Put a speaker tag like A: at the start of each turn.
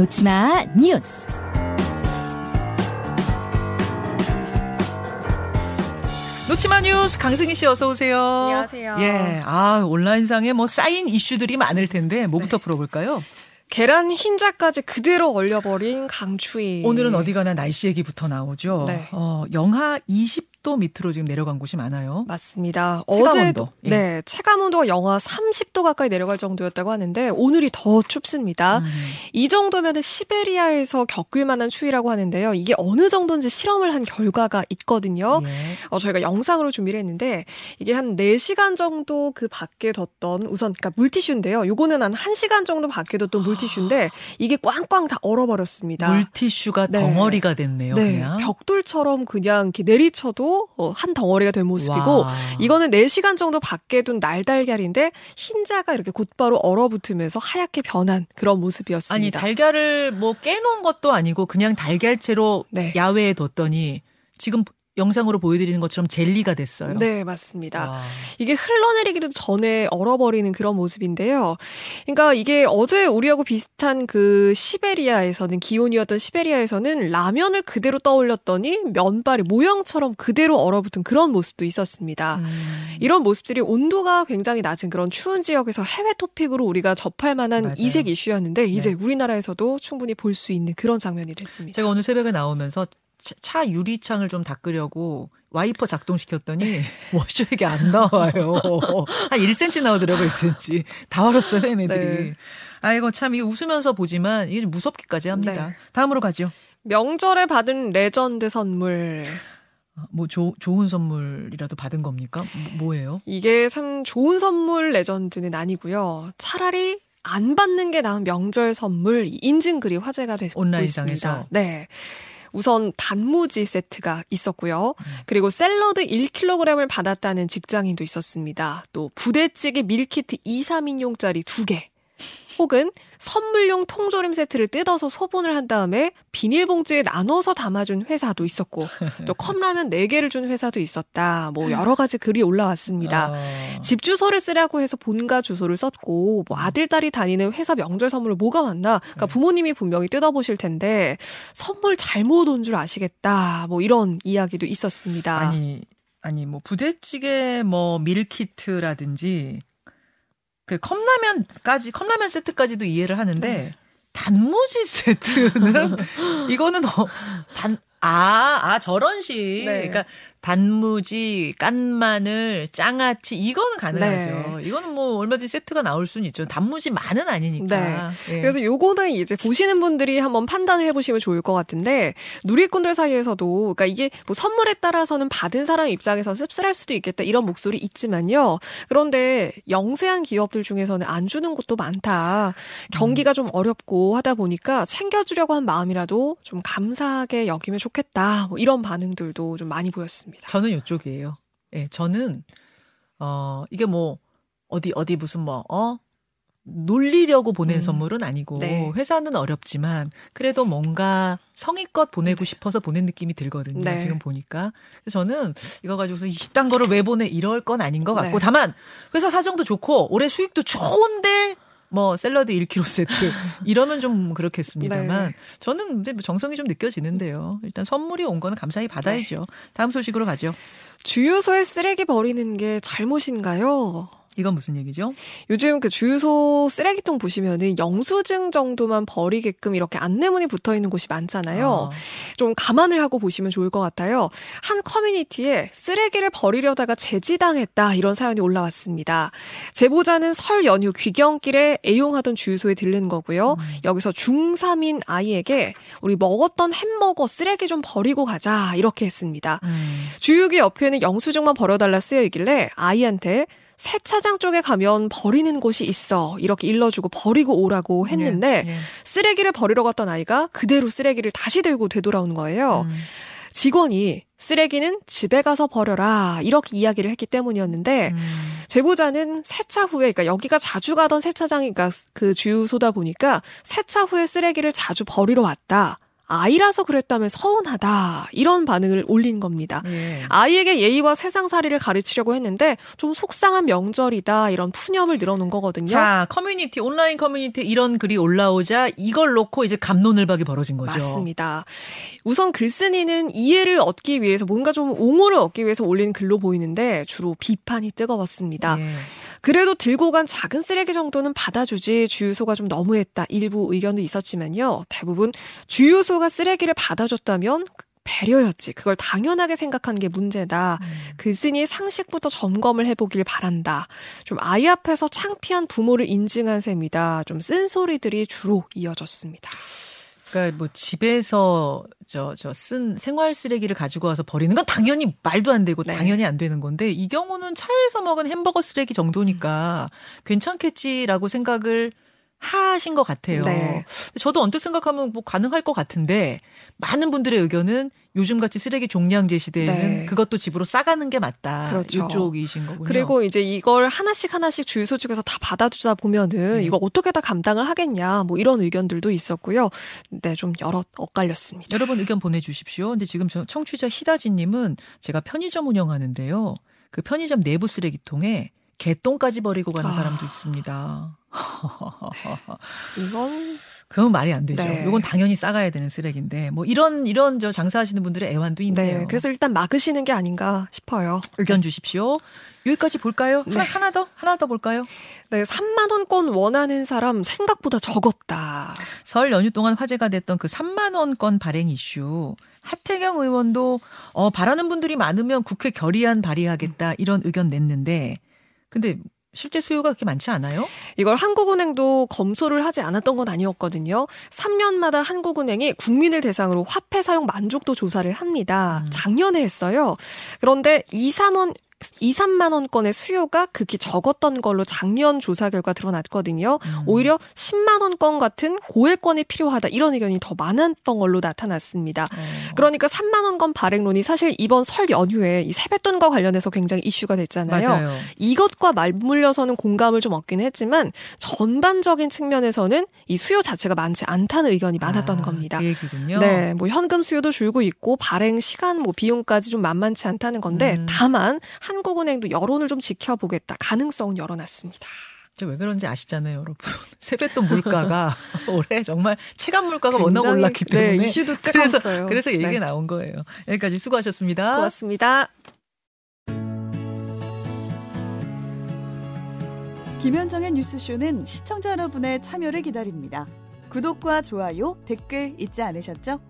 A: 놓치마 뉴스.
B: 놓치마 뉴스 강승희 씨 어서 오세요.
C: 안녕하세요.
B: 예, 아 온라인상에 뭐 쌓인 이슈들이 많을 텐데 뭐부터
C: 네.
B: 풀어볼까요?
C: 계란 흰자까지 그대로 얼려버린 강추위.
B: 오늘은 어디 가나 날씨 얘기부터 나오죠.
C: 네.
B: 어, 영하 20 도 밑으로 지금 내려간 곳이 많아요.
C: 맞습니다.
B: 체감온도.
C: 어제도
B: 예.
C: 네 체감온도가 영하 30도 가까이 내려갈 정도였다고 하는데 오늘이 더 춥습니다.
B: 음.
C: 이 정도면 시베리아에서 겪을 만한 추위라고 하는데요. 이게 어느 정도인지 실험을 한 결과가 있거든요.
B: 예.
C: 어, 저희가 영상으로 준비를 했는데 이게 한 4시간 정도 그 밖에 뒀던 우선 그러니까 물티슈인데요. 요거는 한 1시간 정도 밖에 뒀던 물티슈인데 이게 꽝꽝 다 얼어버렸습니다.
B: 물티슈가
C: 네.
B: 덩어리가 됐네요.
C: 네,
B: 그냥.
C: 벽돌처럼 그냥 이렇게 내리쳐도 어, 한 덩어리가 된 모습이고
B: 와.
C: 이거는 4시간 정도 밖에 둔 날달걀인데 흰자가 이렇게 곧바로 얼어붙으면서 하얗게 변한 그런 모습이었습니다.
B: 아니 달걀을 뭐 깨놓은 것도 아니고 그냥 달걀채로
C: 네.
B: 야외에 뒀더니 지금 영상으로 보여드리는 것처럼 젤리가 됐어요.
C: 네, 맞습니다.
B: 와.
C: 이게 흘러내리기도 전에 얼어버리는 그런 모습인데요. 그러니까 이게 어제 우리하고 비슷한 그 시베리아에서는 기온이었던 시베리아에서는 라면을 그대로 떠올렸더니 면발이 모형처럼 그대로 얼어붙은 그런 모습도 있었습니다.
B: 음.
C: 이런 모습들이 온도가 굉장히 낮은 그런 추운 지역에서 해외 토픽으로 우리가 접할 만한
B: 맞아요.
C: 이색 이슈였는데 이제
B: 네.
C: 우리나라에서도 충분히 볼 수 있는 그런 장면이 됐습니다.
B: 제가 오늘 새벽에 나오면서 차, 차 유리창을 좀 닦으려고 와이퍼 작동시켰더니
C: 네.
B: 워셔액이 안 나와요. 한 1cm 나오더라고요, 1cm. 다 얼었어요, 얘네들이.
C: 네.
B: 아이고, 참, 이게 웃으면서 보지만 이게 무섭기까지 합니다.
C: 네.
B: 다음으로 가죠.
C: 명절에 받은 레전드 선물.
B: 아, 뭐, 조, 좋은 선물이라도 받은 겁니까? 뭐, 뭐예요?
C: 이게 참 좋은 선물 레전드는 아니고요. 차라리 안 받는 게 나은 명절 선물 인증글이 화제가 되고
B: 온라인상에서?
C: 있습니다. 네. 우선 단무지 세트가 있었고요.
B: 음.
C: 그리고 샐러드 1kg을 받았다는 직장인도 있었습니다. 또 부대찌개 밀키트 2, 3인용짜리 2개. 혹은 선물용 통조림 세트를 뜯어서 소분을 한 다음에 비닐봉지에 나눠서 담아준 회사도 있었고 또 컵라면 4개를 준 회사도 있었다. 뭐 여러 가지 글이 올라왔습니다.
B: 어,
C: 집 주소를 쓰라고 해서 본가 주소를 썼고 뭐 아들 딸이 다니는 회사 명절 선물을 뭐가 왔나 그러니까
B: 네.
C: 부모님이 분명히 뜯어보실 텐데 선물 잘못 온 줄 아시겠다 뭐 이런 이야기도 있었습니다.
B: 아니, 아니, 뭐, 부대찌개, 뭐, 밀키트라든지, 그 컵라면까지, 컵라면 세트까지도 이해를 하는데,
C: 네.
B: 단무지 세트는, 이거는, 어, 단, 아, 아, 저런 식.
C: 네.
B: 그러니까, 단무지, 깐마늘, 장아찌, 이거는 가능하죠.
C: 네.
B: 이거는 뭐, 얼마든지 세트가 나올 수는 있죠. 단무지 만은 아니니까. 예.
C: 그래서 요거는 이제 보시는 분들이 한번 판단을 해보시면 좋을 것 같은데 누리꾼들 사이에서도 그러니까 이게 뭐 선물에 따라서는 받은 사람 입장에서 씁쓸할 수도 있겠다 이런 목소리 있지만요. 그런데 영세한 기업들 중에서는 안 주는 곳도 많다. 경기가 좀 어렵고 하다 보니까 챙겨주려고 한 마음이라도 좀 감사하게 여기면 좋겠다. 뭐 이런 반응들도 좀 많이 보였습니다.
B: 저는 이쪽이에요. 예, 저는 어 이게 뭐 어디 어디 무슨 뭐어 놀리려고 보낸
C: 음.
B: 선물은 아니고
C: 네.
B: 회사는 어렵지만 그래도 뭔가 성의껏 보내고 싶어서 보낸 느낌이 들거든요.
C: 네.
B: 지금 보니까 그래서 저는 이거 가지고서 이딴 거를 왜 보내 이럴 건 아닌 것 같고
C: 네.
B: 다만 회사 사정도 좋고 올해 수익도 좋은데 뭐 샐러드 1kg 세트 이러면 좀 그렇겠습니다만
C: 네.
B: 저는 근데 뭐 정성이 좀 느껴지는데요. 일단 선물이 온 거는 감사히 받아야죠. 다음 소식으로 가죠.
C: 주유소에 쓰레기 버리는 게 잘못인가요?
B: 이건 무슨 얘기죠?
C: 요즘 그 주유소 쓰레기통 보시면은 영수증 정도만 버리게끔 이렇게 안내문이 붙어 있는 곳이 많잖아요.
B: 어.
C: 좀 감안을 하고 보시면 좋을 것 같아요. 한 커뮤니티에 쓰레기를 버리려다가 제지당했다 이런 사연이 올라왔습니다. 제보자는 설 연휴 귀경길에 애용하던 주유소에 들른 거고요.
B: 음.
C: 여기서 중3인 아이에게 우리 먹었던 햄버거 쓰레기 좀 버리고 가자 이렇게 했습니다.
B: 음.
C: 주유기 옆에는 영수증만 버려달라 쓰여 있길래 아이한테 세차장 쪽에 가면 버리는 곳이 있어. 이렇게 일러주고 버리고 오라고 했는데
B: 예, 예.
C: 쓰레기를 버리러 갔던 아이가 그대로 쓰레기를 다시 들고 되돌아오는 거예요.
B: 음.
C: 직원이 쓰레기는 집에 가서 버려라. 이렇게 이야기를 했기 때문이었는데
B: 음.
C: 제보자는 세차 후에 그러니까 여기가 자주 가던 세차장이 그러니까 그 주유소다 보니까 세차 후에 쓰레기를 자주 버리러 왔다. 아이라서 그랬다면 서운하다 이런 반응을 올린 겁니다.
B: 예.
C: 아이에게 예의와 세상살이를 가르치려고 했는데 좀 속상한 명절이다 이런 푸념을 늘어놓은 거거든요.
B: 자, 커뮤니티, 온라인 커뮤니티 이런 글이 올라오자 이걸 놓고 이제 갑론을박이 벌어진 거죠.
C: 맞습니다. 우선 글쓴이는 이해를 얻기 위해서 뭔가 좀 옹호를 얻기 위해서 올린 글로 보이는데 주로 비판이 뜨거웠습니다.
B: 예.
C: 그래도 들고 간 작은 쓰레기 정도는 받아주지 주유소가 좀 너무했다 일부 의견도 있었지만요. 대부분 주유소가 쓰레기를 받아줬다면 배려였지. 그걸 당연하게 생각하는 게 문제다.
B: 음.
C: 글쓴이의 상식부터 점검을 해보길 바란다. 좀 아이 앞에서 창피한 부모를 인증한 셈이다. 좀 쓴소리들이 주로 이어졌습니다.
B: 그러니까 뭐 집에서 저 저 쓴 생활 쓰레기를 가지고 와서 버리는 건 당연히 말도 안 되고
C: 네.
B: 당연히 안 되는 건데 이 경우는 차에서 먹은 햄버거 쓰레기 정도니까 괜찮겠지라고 생각을 하신 것 같아요.
C: 네.
B: 저도 언뜻 생각하면 뭐 가능할 것 같은데 많은 분들의 의견은 요즘같이 쓰레기 종량제 시대에는
C: 네.
B: 그것도 집으로 싸가는 게 맞다.
C: 그렇죠.
B: 이쪽이신 거군요.
C: 그리고 이제 이걸 하나씩 하나씩 주유소 측에서 다 받아주다 보면은
B: 네.
C: 이걸 어떻게 다 감당을 하겠냐 뭐 이런 의견들도 있었고요. 네, 좀 여러 엇갈렸습니다.
B: 여러분 의견 보내주십시오. 근데 지금 저 청취자 희다지님은 제가 편의점 운영하는데요. 그 편의점 내부 쓰레기통에 개똥까지 버리고 가는
C: 아.
B: 사람도 있습니다.
C: 이건
B: 그건 말이 안 되죠.
C: 네.
B: 이건 당연히 싸가야 되는 쓰레기인데 뭐 이런 이런 저 장사하시는 분들의 애환도 있네요.
C: 네, 그래서 일단 막으시는 게 아닌가 싶어요.
B: 의견 주십시오. 여기까지 볼까요?
C: 네.
B: 하나, 하나 더 하나 더 볼까요?
C: 네, 3만 원권 원하는 사람 생각보다 적었다.
B: 설 연휴 동안 화제가 됐던 그 3만 원권 발행 이슈. 하태경 의원도 어 바라는 분들이 많으면 국회 결의안 발의하겠다 이런 의견 냈는데 근데 실제 수요가 그렇게 많지 않아요?
C: 이걸 한국은행도 검토를 하지 않았던 건 아니었거든요. 3년마다 한국은행이 국민을 대상으로 화폐 사용 만족도 조사를 합니다.
B: 음.
C: 작년에 했어요. 그런데 2, 3원 2, 3만 원권의 수요가 극히 적었던 걸로 작년 조사 결과 드러났거든요.
B: 음.
C: 오히려 10만 원권 같은 고액권이 필요하다 이런 의견이 더 많았던 걸로 나타났습니다.
B: 어.
C: 그러니까 3만 원권 발행론이 사실 이번 설 연휴에 이 세뱃돈과 관련해서 굉장히 이슈가 됐잖아요.
B: 맞아요.
C: 이것과 맞물려서는 공감을 좀 얻긴 했지만 전반적인 측면에서는 이 수요 자체가 많지 않다는 의견이 많았던
B: 아,
C: 겁니다.
B: 그 얘기군요.
C: 네, 뭐 현금 수요도 줄고 있고 발행 시간, 뭐 비용까지 좀 만만치 않다는 건데
B: 음.
C: 다만 한국은행도 여론을 좀 지켜보겠다 가능성은 열어놨습니다.
B: 저왜 그런지 아시잖아요, 여러분. 세뱃돈 물가가 올해 정말 체감 물가가 워낙 올랐기 때문에
C: 네, 이슈도
B: 그래서
C: 뜨거웠어요.
B: 그래서 얘기가
C: 네,
B: 나온 거예요. 여기까지 수고하셨습니다.
C: 고맙습니다.
A: 김현정의 뉴스쇼는 시청자 여러분의 참여를 기다립니다. 구독과 좋아요, 댓글 잊지 않으셨죠?